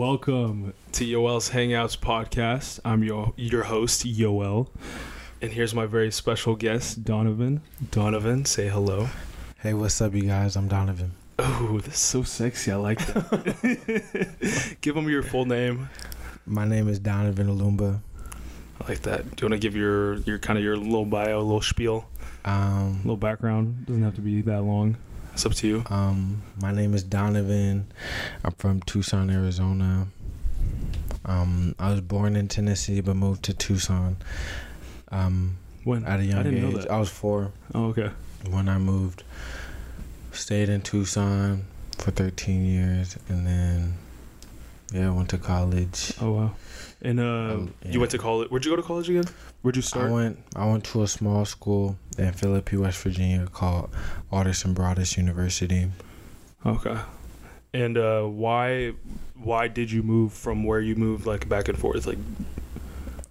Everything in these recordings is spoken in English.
Welcome to Yoel's Hangouts podcast. I'm your your host, Yoel, and here's my very special guest, Donovan. Donovan, say hello. Hey, what's up, you guys? I'm Donovan. Oh, that's so sexy. I like that. give him your full name. My name is Donovan Olumba. I like that. Do you want to give your your kind of your little bio, little spiel, Um, little background? Doesn't have to be that long. It's up to you. um, my name is Donovan. I'm from Tucson, Arizona. Um, I was born in Tennessee, but moved to Tucson. Um, When? at a young I didn't know age, that. I was four Oh, okay. when I moved. Stayed in Tucson for 13 years, and then yeah, went to college. Oh wow. And uh, Um, you went to college. Where'd you go to college again? Where'd you start? I went I went to a small school in Philippi, West Virginia called Alderson Broaddus University. Okay. And uh, why why did you move from where you moved like back and forth? Like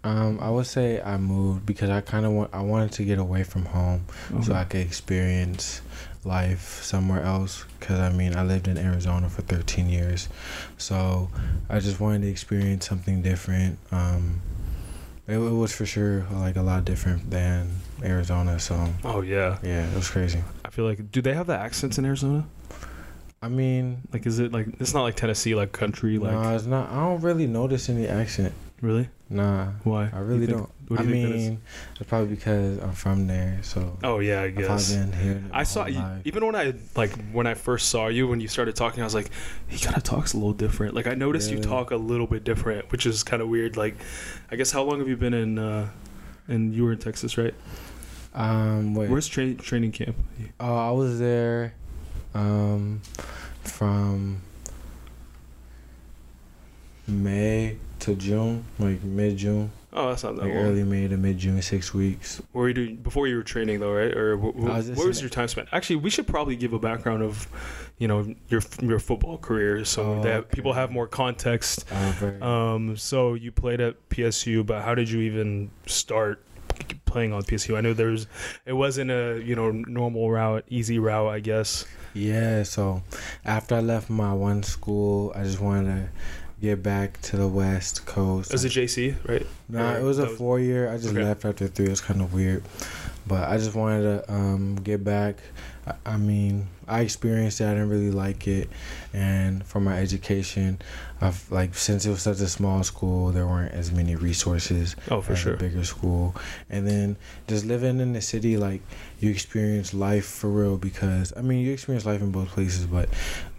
Um, I would say I moved because I kind of want I wanted to get away from home so I could experience life somewhere else. Cause I mean I lived in Arizona for 13 years, so I just wanted to experience something different. Um, it, it was for sure like a lot different than Arizona. So oh yeah. yeah, it was crazy. I feel like do they have the accents in Arizona? I mean, Like is it like it's not like Tennessee like country like no, it's not. I don't really notice any accent. really? Nah, Why? I really don't. What I do you think that is? mean, it's probably because I'm from there, so Oh yeah, I I've guess. been here. I saw you, life. even when I like when I first saw you when you started talking, I was like, he kind of talks a little different. Like I noticed you talk a little bit different, which is kind of weird. Like, I guess how long have you been in? uh And you were in Texas, right? Um, wait. Where's tra- training camp? Oh, I was there, um, from May to June, like mid June, Oh, that's not that like long. early May to mid June, six weeks. Were you doing before you were training though, right? Or wh- wh- was what was your time spent? Actually, we should probably give a background of, you know, your your football career, so Oh, that okay. people have more context. Uh, very, Um, so you played at PSU, but how did you even start playing on PSU? I know there's, it wasn't a you know normal route, easy route, I guess. yeah. So after I left my one school, I just wanted to get back to the West Coast. It was a JC, right? Nah, it was a four year. I just Okay. left after three. It was kind of weird, but I just wanted to um, get back. I, mean, I experienced it. I didn't really like it, and for my education, I've like since it was such a small school, there weren't as many resources Oh, for sure. a bigger school. And then just living in the city, like you experience life for real because I mean you experience life in both places, but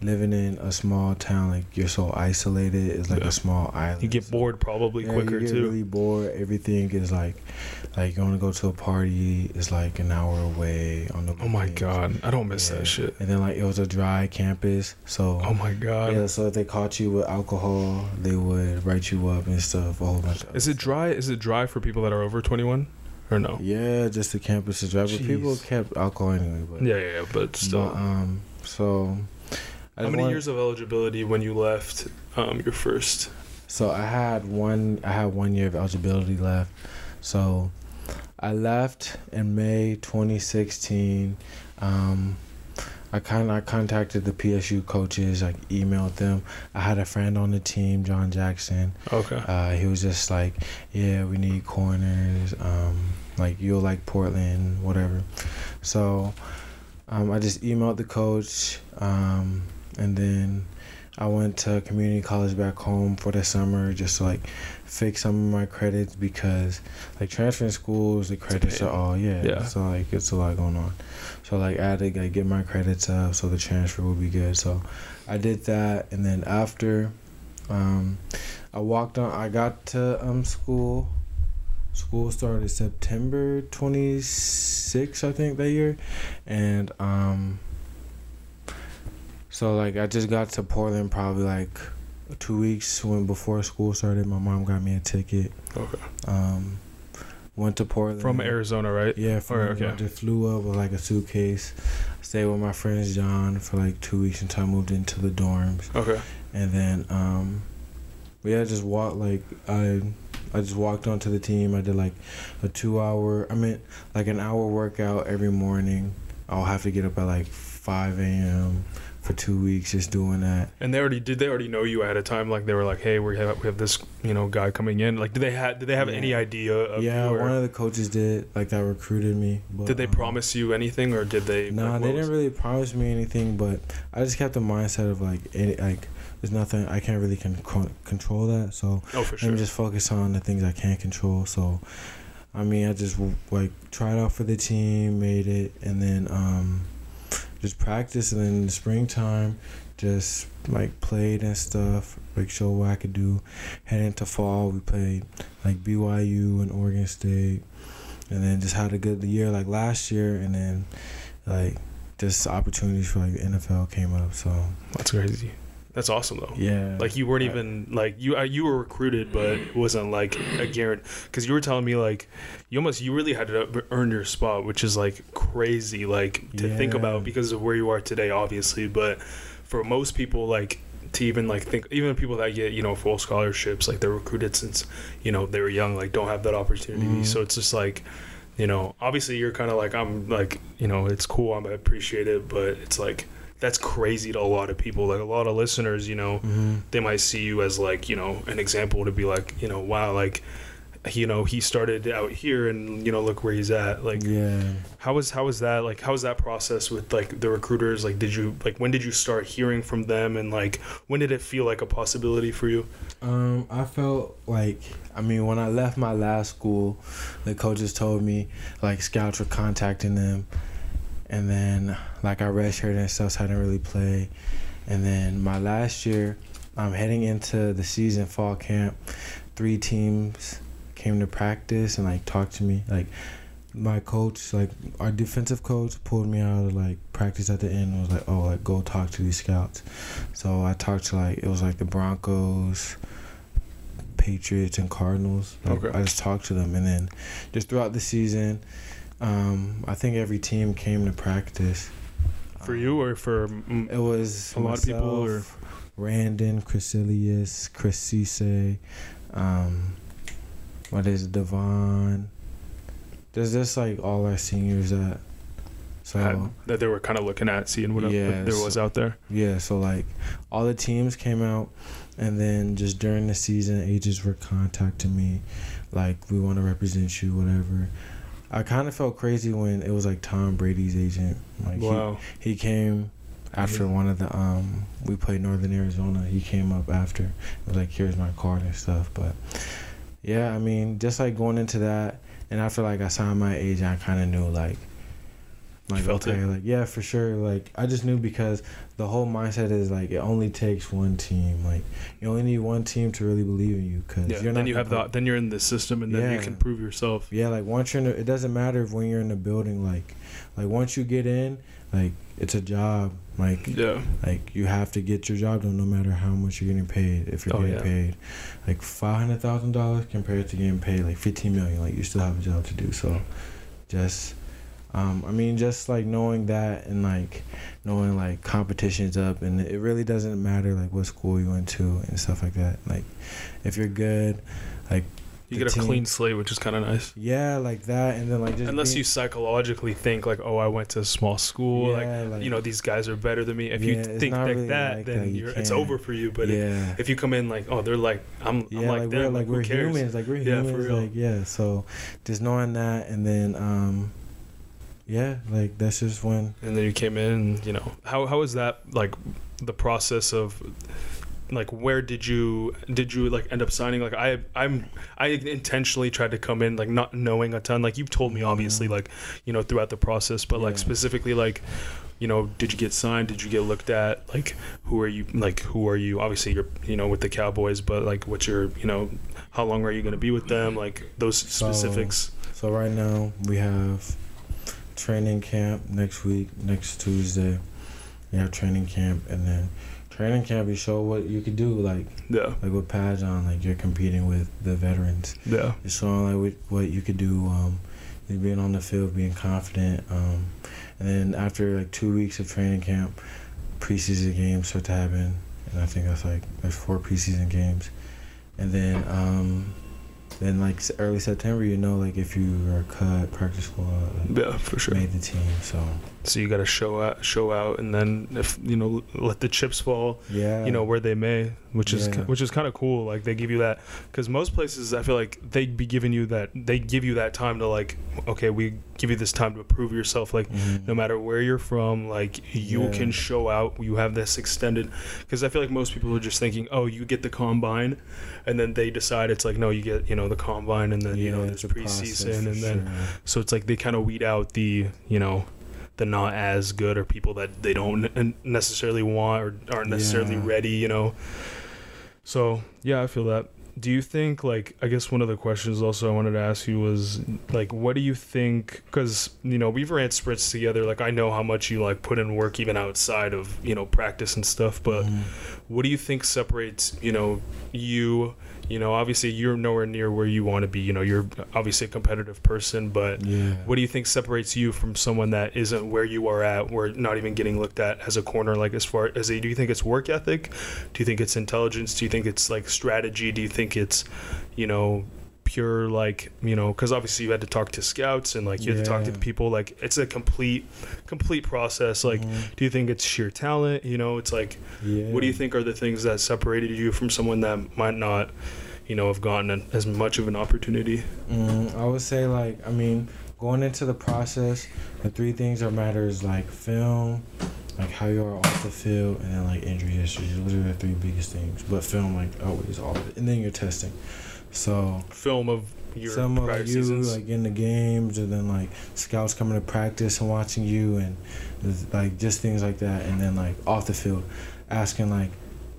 living in a small town, like you're so isolated, it's like Yeah. a small island. You get bored probably yeah, quicker you get too. really bored. Everything is like, like you want to go to a party. It's like an hour away on the. oh my weekends. I don't miss Yeah. that shit. And then like it was a dry campus, so Oh my god. yeah. So if they caught you with alcohol, they would write you up and stuff. A whole bunch. Of Is it dry? Is it dry for people that are over 21 or no? Yeah, just the campus is dry, but people kept alcohol anyway. But Yeah, yeah, yeah but still. But, um, so. I How many want- years of eligibility when you left um, your first? So I had one. I had one year of eligibility left. So I left in May 2016. Um, I kind I contacted the PSU coaches. I emailed them. I had a friend on the team, John Jackson. Okay. Uh, he was just like, "Yeah, we need corners. Um, like you'll like Portland, whatever." So um, I just emailed the coach, um, and then I went to community college back home for the summer just to like fix some of my credits because like transferring schools, the credits are all yeah. Yeah. So like it's a lot going on. So like I had to like, get my credits up so the transfer would be good. So I did that, and then after, um, I walked on. I got to um school. School started September 26th, I think, that year, and um. So like I just got to Portland probably like two weeks when before school started. My mom got me a ticket. Okay. Um, went to Portland From Arizona, right? Yeah, from Alright, okay. I just flew up with like a suitcase. Stayed with my friends John for like two weeks until I moved into the dorms, Okay. and then um, yeah, I just walked like I. I just walked onto the team. I did like a two hour, I mean, like an hour workout every morning. I'll have to get up at like 5 a.m., for two weeks just doing that. And they already did they already know you ahead of time? Like they were like, hey, we have we have this you know guy coming in. Like did they have did they have Yeah. any idea of yeah, one of the coaches did like that recruited me. But, did they um, promise you anything or did they? No, like, they didn't really promise me anything, but I just kept the mindset of like, any, like there's nothing I can't really con- control that. So Oh, for let sure. me just focus on the things I can't control. So, I mean, I just like tried out for the team, made it, and then um, just practice. And then in the springtime, just like played and stuff, like show what I could do. Head into fall, we played like BYU and Oregon State, and then just had a good year like last year, and then like just opportunities for like NFL came up. So That's crazy. That's awesome though. yeah, Like you weren't even like you uh, you were recruited, but it wasn't like a guarantee. Because you were telling me like you almost you really had to earn your spot, which is like crazy, like to think about because of where you are today, obviously. But for most people, like to even like think, even people that get you know full scholarships, like they're recruited since you know they were young, like don't have that opportunity. Mhm. So it's just like. You know, obviously you're kind of like I'm like you know it's cool I'm, I appreciate it, but it's like that's crazy to a lot of people. Like a lot of listeners, you know, hmm they might see you as like you know an example to be like you know wow like you know he started out here and you know look where he's at. Like yeah. how was how was that like how was that process with like the recruiters? Like did you like when did you start hearing from them? And like when did it feel like a possibility for you? Um, I felt like I mean when I left my last school, the coaches told me like scouts were contacting them, and then like I redshirted and stuff, so I didn't really play, and then my last year, I'm heading into the season fall camp. Three teams came to practice and like talked to me like. My coach, like our defensive coach, pulled me out of like practice at the end and was like, "Oh, like go talk to these scouts." So I talked to like it was like the Broncos, Patriots, and Cardinals. Like, Okay. I just talked to them, and then just throughout the season, um, I think every team came to practice. for Um, you or for mm, It was A lot of people, or- Randon, Chrisilius, Chris Cisse, um, what is it, Devon. There's just like all our seniors that. So had- that they were kind of looking at seeing what, Yeah, what there so- was out there Yeah, so like all the teams came out, and then just during the season, agents were contacting me, like we want to represent you, whatever. I kind of felt crazy when it was like Tom Brady's agent. Like wow he, he came after one of the um we played Northern Arizona. He came up after. It was like here's my card and stuff. But yeah, I mean, just like going into that, and after like I signed my agent, I kind of knew like. Like felt okay, it? like yeah, for sure. Like I just knew because the whole mindset is like it only takes one team. Like you only need one team to really believe in you. Cause yeah you're then you have the then you're in the system and then you can prove yourself yeah, like once you're in, the, it doesn't matter if when you're in the building. Like, like once you get in, like it's a job. Like, yeah like you have to get your job done, no matter how much you're getting paid. If you're Oh, getting yeah. paid, like five hundred thousand dollars compared to getting paid like fifteen million, like you still have a job to do. So, just, um, I mean, just like knowing that and like knowing like competition's up, and it really doesn't matter like what school you went to and stuff like that. Like, if you're good, like you get a team- clean slate which is kind of nice yeah, like that, and then like just unless being- you psychologically think like oh i went to a small school like Yeah, like- you know these guys are better than me if Yeah, you think like really that like then that. It's over for you but if, yeah. if you come in like oh they're like i'm, yeah, I'm like, like, them we're like, like we're cares humans, like we're Yeah, for humans, real. like yeah. So just knowing that, and then um, yeah, like that's just when and then you came in and you know. How how was that like the process of like where did you did you like end up signing? Like i i'm i intentionally tried to come in like not knowing a ton. Like you've told me obviously Mhm. like you know throughout the process but like Yeah. specifically like you know did you get signed? Did you get looked at? Like who are you like who are you? Obviously you're you know with the cowboys but like what's your you know how long are you going to be with them? Like those So- specifics. So right now we have training camp next week, next Tuesday. We have training camp, and then training camp you show what you could do, like yeah like with Pajon, like you're competing with the veterans. yeah You're showing like what, what you could do, um, you being on the field, being confident, um, and then after like two weeks of training camp, preseason games start to happen, and I think that's like there's four preseason games, and then um, then like early September, you know, like if you are cut, practice squad, like, yeah for sure made the team. So So you got to show out, show out, and then if you know, let the chips fall. Yeah. You know where they may, which is Yeah. which is kind of cool. Like they give you that because most places I feel like they'd be giving you that they give you that time to like, okay, we give you this time to prove yourself. Like Mhm. no matter where you're from, like you Yeah. can show out. You have this extended because I feel like most people are just thinking, oh, you get the combine, and then they decide it's like no, you get you know the combine, and then you know there's it's preseason, and then sure. so it's like they kind of weed out the you know the not as good or people that they don't necessarily want or aren't necessarily Yeah. ready you know so yeah i feel that do you think like i guess one of the questions also i wanted to ask you was like what do you think because you know we've ran sprints together like i know how much you like put in work even outside of you know practice and stuff but Mhm. what do you think separates you know you you know obviously you're nowhere near where you want to be you know you're obviously a competitive person but yeah. what do you think separates you from someone that isn't where you are at where not even getting looked at as a corner like as far as a, do you think it's work ethic? Do you think it's intelligence? Do you think it's like strategy? Do you think it's you know pure like you know because obviously you had to talk to scouts and like you had to talk to Yeah. people like it's a complete complete process like Mhm. do you think it's sheer talent you know it's like yeah. what do you think are the things that separated you from someone that might not you know have gotten an, as much of an opportunity Mm, I would say like I mean going into the process, the three things that matter is like film, like how you are off the field, and then like injury history. Those are the three biggest things. But film like always all of it, and then you're testing. So film of your some of you seasons like in the games, and then like scouts coming to practice and watching you, and like just things like that, and then like off the field, asking like.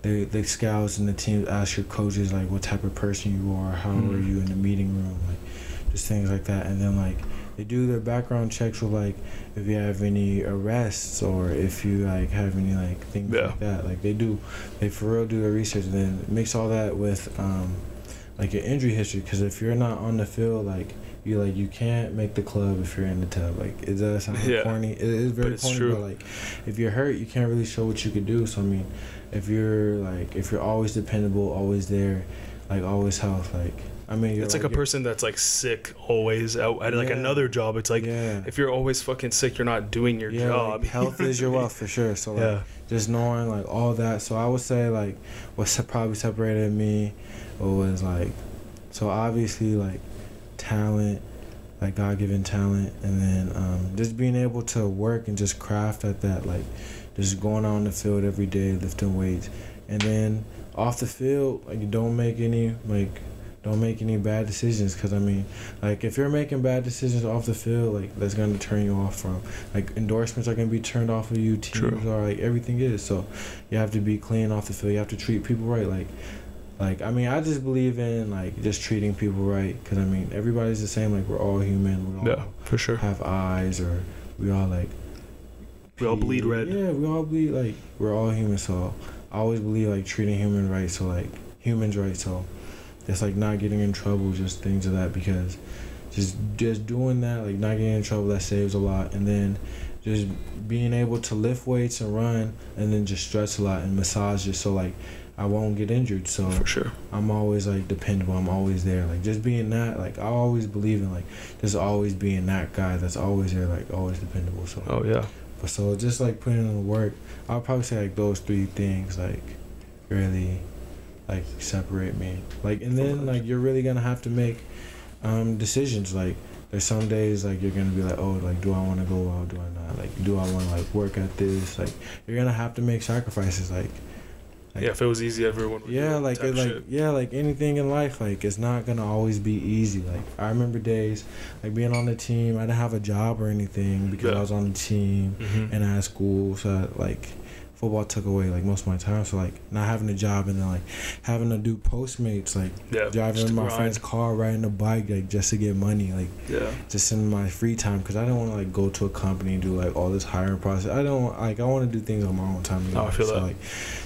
The, the scouts and the teams ask your coaches like what type of person you are, how Mhm. are you in the meeting room, like just things like that. And then like they do their background checks with like if you have any arrests or if you like have any like things Yeah. like that. Like they do, they for real do their research and then mix all that with um like your injury history. Because if you're not on the field, like you like you can't make the club if you're in the tub. Like it does sound Yeah. corny. It is very But corny, true. but like if you're hurt, you can't really show what you could do. So I mean, if you're like if you're always dependable, always there, like always health, like I mean, it's like, a person that's like sick always out at like Yeah. another job it's like yeah. if you're always fucking sick you're not doing your yeah, job Like, health is your wealth for sure. So like, yeah just knowing like all that. So I would say like what probably separated me was like so obviously like talent, like God given talent, and then um, just being able to work and just craft at that, like just going out on the field every day lifting weights, and then off the field like you don't make any like don't make any bad decisions because I mean like if you're making bad decisions off the field like that's gonna turn you off from like endorsements are gonna be turned off of you teams True. are like everything is. So you have to be clean off the field. You have to treat people right. Like like I mean I just believe in like just treating people right because I mean everybody's the same. Like we're all human. We all yeah for sure. have eyes or we all like We all bleed red. yeah we all bleed like we're all human. So I always believe like treating human right. So like humans right. So just like not getting in trouble just things of that because just just doing that like not getting in trouble that saves a lot and then just being able to lift weights and run and then just stretch a lot and massage just so like I won't get injured so for sure I'm always like dependable. I'm always there. Like just being that, like I always believe in like just always being that guy that's always there, like always dependable. So, oh yeah but so just like putting in the work, I'll probably say like those three things like really like separate me. Like and then like you're really gonna have to make um decisions. Like there's some days like you're gonna be like, oh, like do I want to go out? Do I not? Like do I want to like work at this? Like you're gonna have to make sacrifices. Like Like- yeah if it was easy everyone would yeah, like it, like shit. yeah, like anything in life, like it's not gonna always be easy. Like I remember days, like being on the team. I didn't have a job or anything because Yeah. I was on the team Mhm. and I had school. So like football took away like most of my time. So like not having a job and then like having to do Postmates, like yeah driving in my grind. friend's car, riding a bike, like just to get money, like yeah just in my free time because I don't want to like go to a company and do like all this hiring process. I don't like I want to do things on my own time. Oh, I feel so, that. Like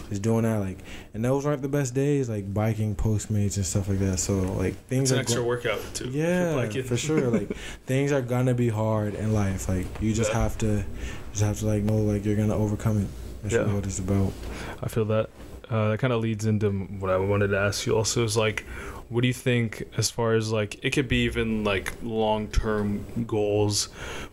just doing that like and those aren't the best days like biking Postmates and stuff like that. So like things it's an are extra go- workout too yeah biking. for sure like things are gonna be hard in life. Like you just Yeah. have to just have to like know like you're gonna overcome it. That's Yeah. what it's about. I feel that. uh, that kind of leads into what I wanted to ask you. Also, is like, what do you think as far as like it could be even like long term goals,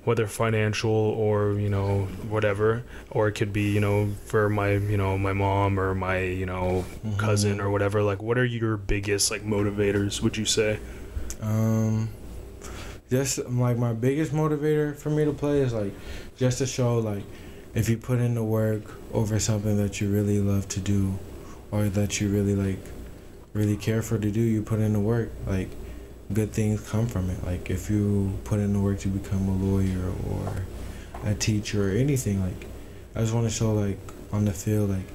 whether financial or you know whatever, or it could be you know for my you know my mom or my you know Mm-hmm. cousin or whatever. Like, what are your biggest like motivators? Would you say? Um, just like my biggest motivator for me to play is like just to show like if you put in the work over something that you really love to do, or that you really like, really care for to do, you put in the work. Like good things come from it. Like if you put in the work to become a lawyer or a teacher or anything, like I just want to show like on the field like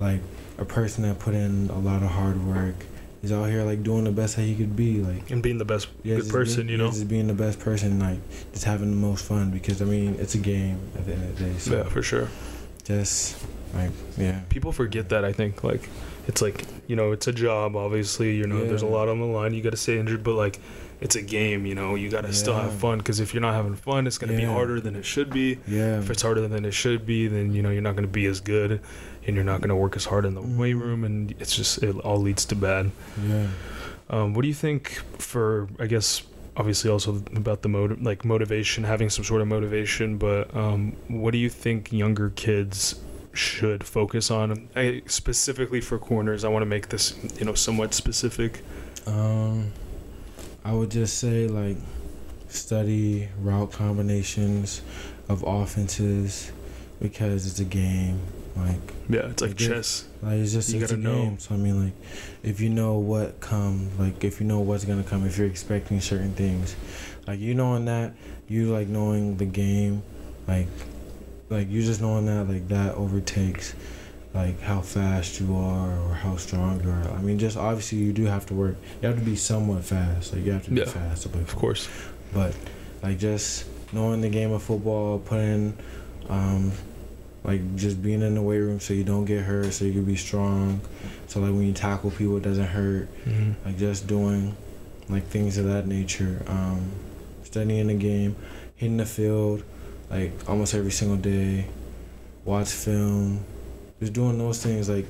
like a person that put in a lot of hard work is out here like doing the best that he could be like And being the best yeah, good person, being, you know. yeah, just being the best person like just having the most fun because I mean it's a game at the end of the day so yeah, for sure. just like yeah. People forget that i think like it's like you know it's a job obviously you know there's a lot on the line you got to stay injured but like it's a game you know? You got to still have fun because if you're not having fun it's going to be harder than it should be. Yeah. If it's harder than it should be then you know you're not going to be as good and you're not going to work as hard in the weight Mhm. room and it's just it all leads to bad. Yeah. Um, what do you think for i guess obviously also about the motive like motivation having some sort of motivation but um, what do you think younger kids should focus on? I, specifically for corners i want to make this you know somewhat specific. Um I would just say like study route combinations of offenses because it's a game like yeah it's like Like chess Like it's just You it's a gotta know. game. So I mean, like, if you know what come, like if you know what's gonna come, if you're expecting certain things, like you knowing that, you like knowing the game, like, like you just knowing that, like that overtakes, like how fast you are or how strong you are. I mean, just obviously you do have to work. You have to be somewhat fast. Like you have to be Yeah. fast to play of course But like just knowing the game of football, putting, um, like just being in the weight room so you don't get hurt, so you can be strong. So like when you tackle people, it doesn't hurt. mm-hmm. Like just doing, like things of that nature. Um, studying the game, hitting the field, like almost every single day. Watch film, just doing those things like.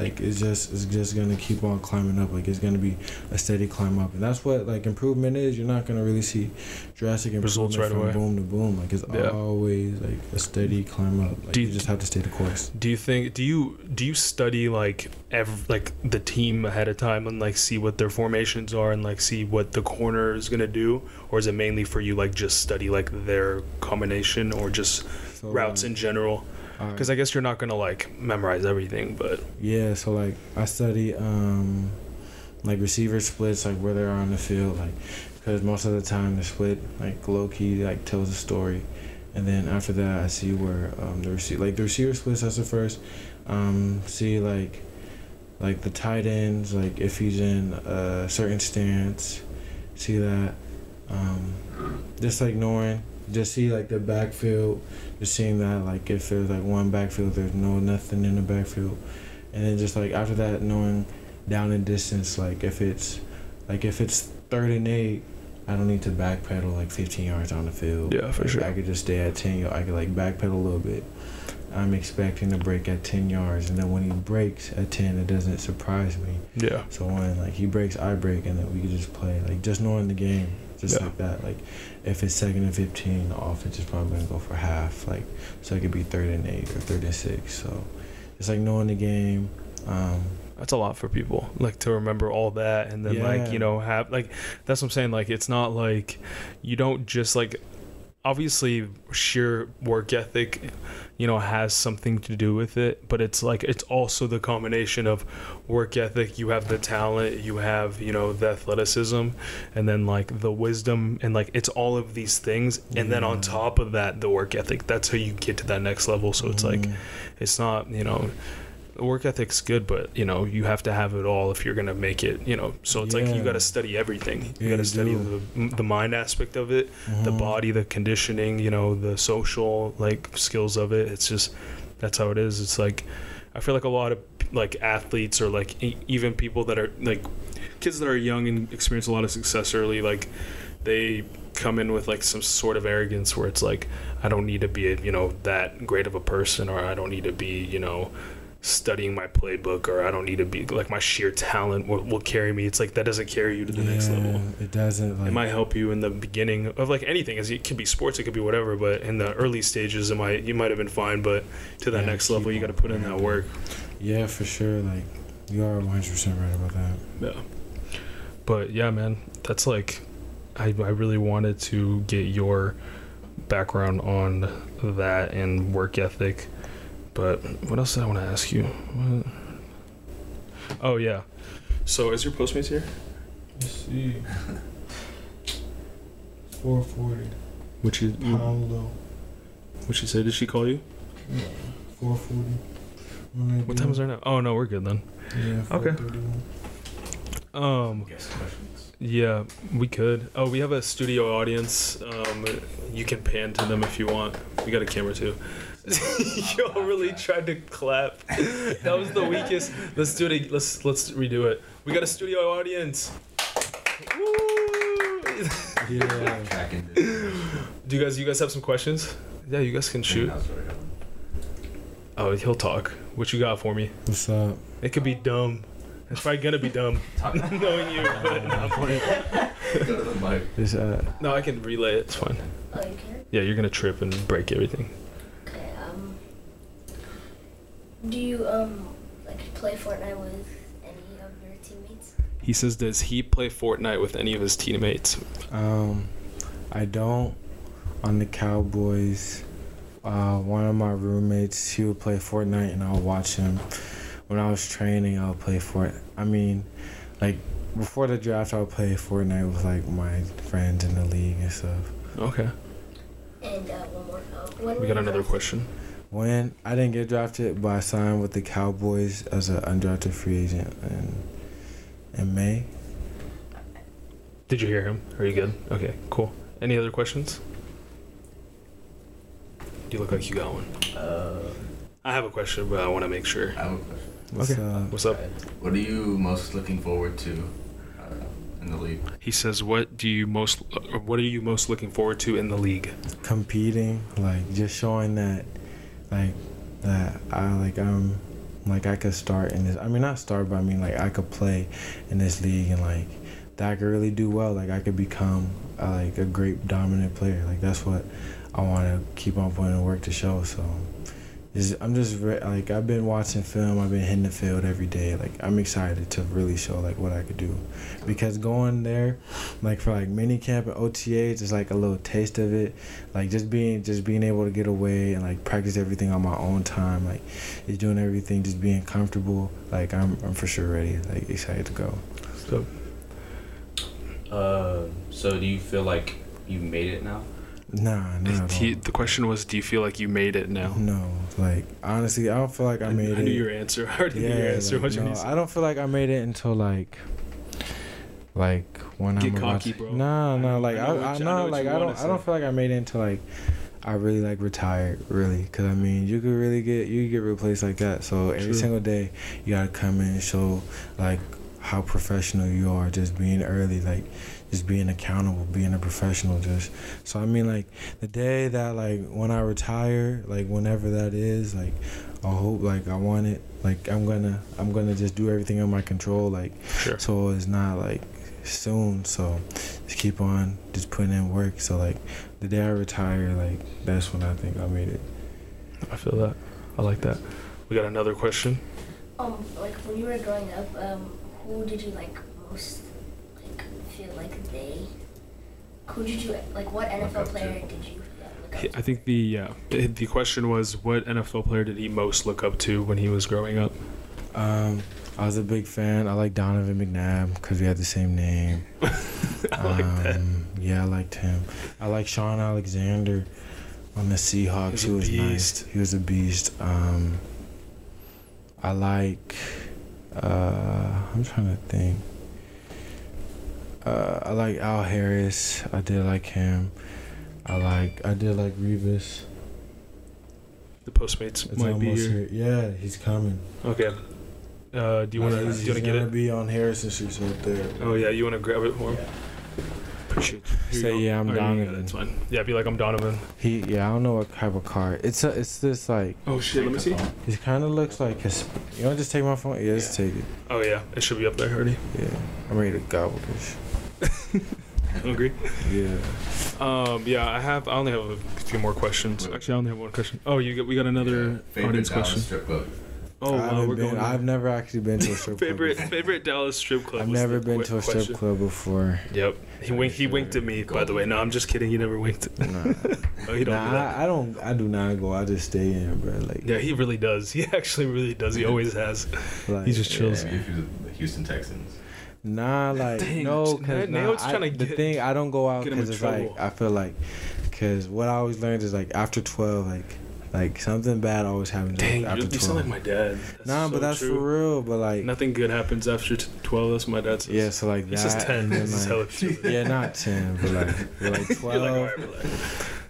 Like it's just it's just gonna keep on climbing up. Like it's gonna be a steady climb up, and that's what like improvement is. You're not gonna really see drastic Results right from away. boom to boom. Like it's Yeah. always like a steady climb up. Like Do you, you- just have to stay the course. do you think do you do you study like ev- like the team ahead of time and like see what their formations are and like see what the corner is gonna do or is it mainly for you like just study like their combination or just So, routes um, in general because i guess you're not gonna like memorize everything but Yeah, so like I study um like receiver splits, like where they are on the field, like because most of the time the split like low key like tells a story, and then after that I see where um the receiver like the receiver splits. That's the first. Um, see like like the tight ends, like if he's in a certain stance, see that. Um, just like knowing, just see like the backfield, just seeing that like if there's like one backfield, there's no nothing in the backfield. And then just like after that knowing down in distance like if it's like if it's third and eight i don't need to backpedal like 15 yards on the field. Yeah, for Like, sure. i could just stay at 10 I could like backpedal a little bit. I'm expecting to break at 10 yards and then when he breaks at 10 it doesn't surprise me. Yeah. So when like he breaks i break and then we can just play like just knowing the game just Yeah. like that like if it's second and 15 the offense is probably going to go for half like so it could be third and eight or third and six so it's like knowing the game um, that's a lot for people like to remember all that and then like you know have like that's what i'm saying like it's not like you don't just like obviously sheer work ethic you know has something to do with it but it's like it's also the combination of work ethic you have the talent you have you know the athleticism and then like the wisdom and like it's all of these things. And then on top of that the work ethic that's how you get to that next level. So it's like mm, it's not you know work ethic's good but you know you have to have it all if you're gonna make it you know? So it's like you got to study everything. You Yeah, got to study do. the, the mind aspect of it the mhm. body the conditioning you know the social like skills of it. It's just that's how it is. It's like i feel like a lot of like athletes or like e- even people that are like kids that are young and experience a lot of success early like they come in with like some sort of arrogance where it's like i don't need to be a you know that great of a person or i don't need to be you know studying my playbook or I don't need to be like my sheer talent will, will carry me. It's like that doesn't carry you to the next level. It doesn't. Like, It might help you in the beginning of like anything. As it could be sports, it could be whatever. But in the early stages, it might you might have been fine. But to that Yeah, next level, you got to put in that work. yeah, for sure. Like you are 100 percent right about that. Yeah. But yeah, man, that's like, I I really wanted to get your background on that and work ethic. But what else did I want to ask you? What? Oh yeah. So is your Postmates here? Let's see. 440. What you Paulo. what she say? Did she call you? Yeah. 440. What time is it now? Oh no, we're good then. Yeah. Okay. Um. Yeah, we could. Oh, we have a studio audience. Um, you can pan to them if you want. We got a camera too. Y'all really tried to clap. That was the weakest. Let's do it. Let's let's redo it. We got a studio audience. Woo! Yeah. Do you guys you guys have some questions? Yeah, you guys can shoot. Oh, he'll talk. What you got for me? What's up? It could be dumb. It's probably gonna be dumb, knowing you. But I'm playing. Go to the mic. This uh. No, I can relay it. It's fine. Oh, you can? Yeah, you're gonna trip and break everything. Okay, um. Do you, um, like, play Fortnite with any of your teammates? He says, does he play Fortnite with any of his teammates? Um, I don't. On the Cowboys, uh, one of my roommates, he would play Fortnite, and I'll watch him. When I was training, I'll play Fort. I mean, like before the draft, I'll play Fortnite with like my friends in the league and stuff. Okay. And, uh, one more. Uh, when We got you another drafted? question. When I didn't get drafted, but I signed with the Cowboys as an undrafted free agent in in May. Did you hear him? Are you good? Okay, cool. Any other questions? You look like you got one. Uh, I have a question, but I want to make sure. I have a question. What's Okay. up? What's up? What are you most looking forward to uh, in the league? He says, "What do you most? What are you most looking forward to in the league?" competing, like just showing that, like that I like I'm like I could start in this. I mean not start, but I mean like I could play in this league and like that I could really do well. Like I could become uh, like a great dominant player. Like that's what I want to keep on putting in work to show. So. Just, I'm just re- like I've been watching film. I've been hitting the field every day. Like I'm excited to really show like what I could do, because going there, like for like mini camp and OTAs, is like a little taste of it like just being just being able to get away and like practice everything on my own time like is doing everything just being comfortable like i'm, I'm for sure ready like excited to go So, Uh, so do you feel like you made it now? Nah no he, the question was, "Do you feel like you made it now?" no like honestly i don't feel like i made I it knew your answer. I already knew your answer. like, no, need to say. i don't feel like i made it until like like when Get i'm about cocky, to, bro. no no I like i, I, you- I no like i don't i don't feel like i made it until like I really like retired, really, because I mean, you could really get you could get replaced like that. So every True. single day, you gotta come in and show like how professional you are, just being early, like just being accountable, being a professional. Just so I mean, like the day that like when I retire, like whenever that is, like I hope like I want it, like I'm gonna I'm gonna just do everything in my control, like Sure. so it's not like soon. So just keep on just putting in work. So like the day I retire, like that's when I think I made it. I feel that. I like that. We got another question. Um, like, when you were growing up, um, who did you, like, most, like, feel like they. Who did you, like, what Look NFL to. player did you yeah, look up He- to? I think the yeah, the the question was, what NFL player did he most look up to when he was growing up? Um, I was a big fan. I like Donovan McNabb because we had the same name. I like that. Um, Yeah, I liked him. I like Shaun Alexander on the Seahawks. He's He was nice. He was a beast. Um, I like. Uh, I'm trying to think. Uh, I like Al Harris. I did like him. I like. I did like Revis. The Postmates It's might be here. here. Yeah, he's coming. Okay. Uh, do you want to? Do you want to get it? be on Harrison Street right there. Oh yeah, you want to grab it for him? Appreciate you. Say, yeah, I'm got Donovan. It's fine. Yeah, be like I'm Donovan. He yeah, I don't know what type of car. It's a it's this like Oh shit, let me see. it kind of looks like his. You want to just take my phone? Yeah, just take it. Oh yeah, it should be up there already. Yeah, I'm ready to gobble this. Hungry? Yeah. Um, yeah, I have. I only have a few more questions. Actually, I only have one question. Oh, you get. We got another favorite audience Dallas question. strip club. Oh I wow, haven't we're been, going. there. I've never actually been to a strip club. favorite before. favorite Dallas strip club. I've never been to a strip question. club before. Yep. He winked. He winked at me. By the way, no, I'm just kidding. He never winked. Nah, Oh, he don't do nah that. I, I don't. I do not go. I just stay in, bro. Like, Yeah, he really does. He actually really does. He always has. like he just chills. Maybe if you're the Houston Texans. Nah, like Dang, no, cause nah, Nao's I- tryna the get- thing I don't go out get him in because it's trouble. like I feel like because what I always learned is like after twelve, like like something bad always happens Dang, after you, you twelve. sound like my dad. That's nah, so but that's true. for real. But like Nothing good happens after t- 12. That's my dad's. yeah, so like that. says 10. and then, This is hella like, yeah, not ten, but like but like twelve. like.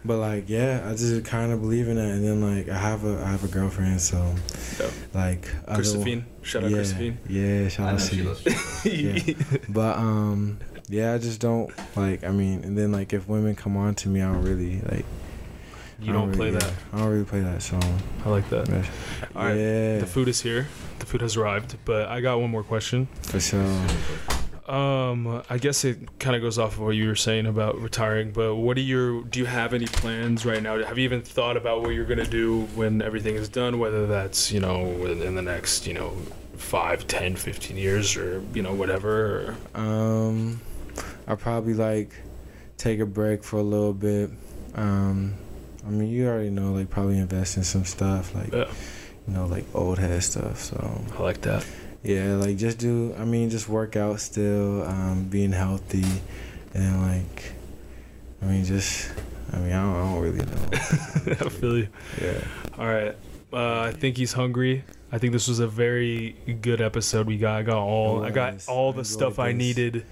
But like yeah, I just kind of believe in that. And then like I have a I have a girlfriend, so Yeah. like other- Christophine. Shout out yeah, Christophine. Yeah, shout out to loves Yeah. But um, yeah, I just don't like. I mean, and then like if women come on to me, I don't really like. You I don't play really, that. yeah, I don't really play that song. I like that. But, All right. yeah, The food is here. The food has arrived. But I got one more question. for sure. Um, I guess it kind of goes off of what you were saying about retiring. But what are your? Do you have any plans right now? Have you even thought about what you're gonna do when everything is done? Whether that's you know in the next you know five, ten, fifteen years, or you know whatever. Um, I probably like take a break for a little bit. Um, I mean, you already know, like probably invest in some stuff, like Yeah. you know, like old head stuff. So I like that. Yeah, like just do. I mean, just work out still, um, being healthy, and like, I mean, just. I mean, I don't, I don't really know. I feel you. Yeah. All right. Uh, I think he's hungry. I think this was a very good episode. We got I got all It I got was. all the enjoyed stuff I needed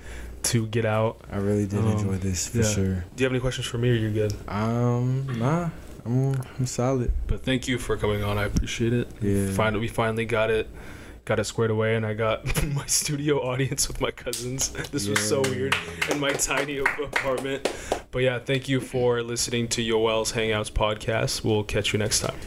to get out. I really did Um, enjoy this for yeah. sure. Do you have any questions for me or you're good? Um, nah, I'm I'm solid. But thank you for coming on. I appreciate it. Yeah. Finally, we finally got it, got it squared away, and I got my studio audience with my cousins. This was so weird in my tiny apartment. But yeah, thank you for listening to Yoel's Hangouts podcast. We'll catch you next time.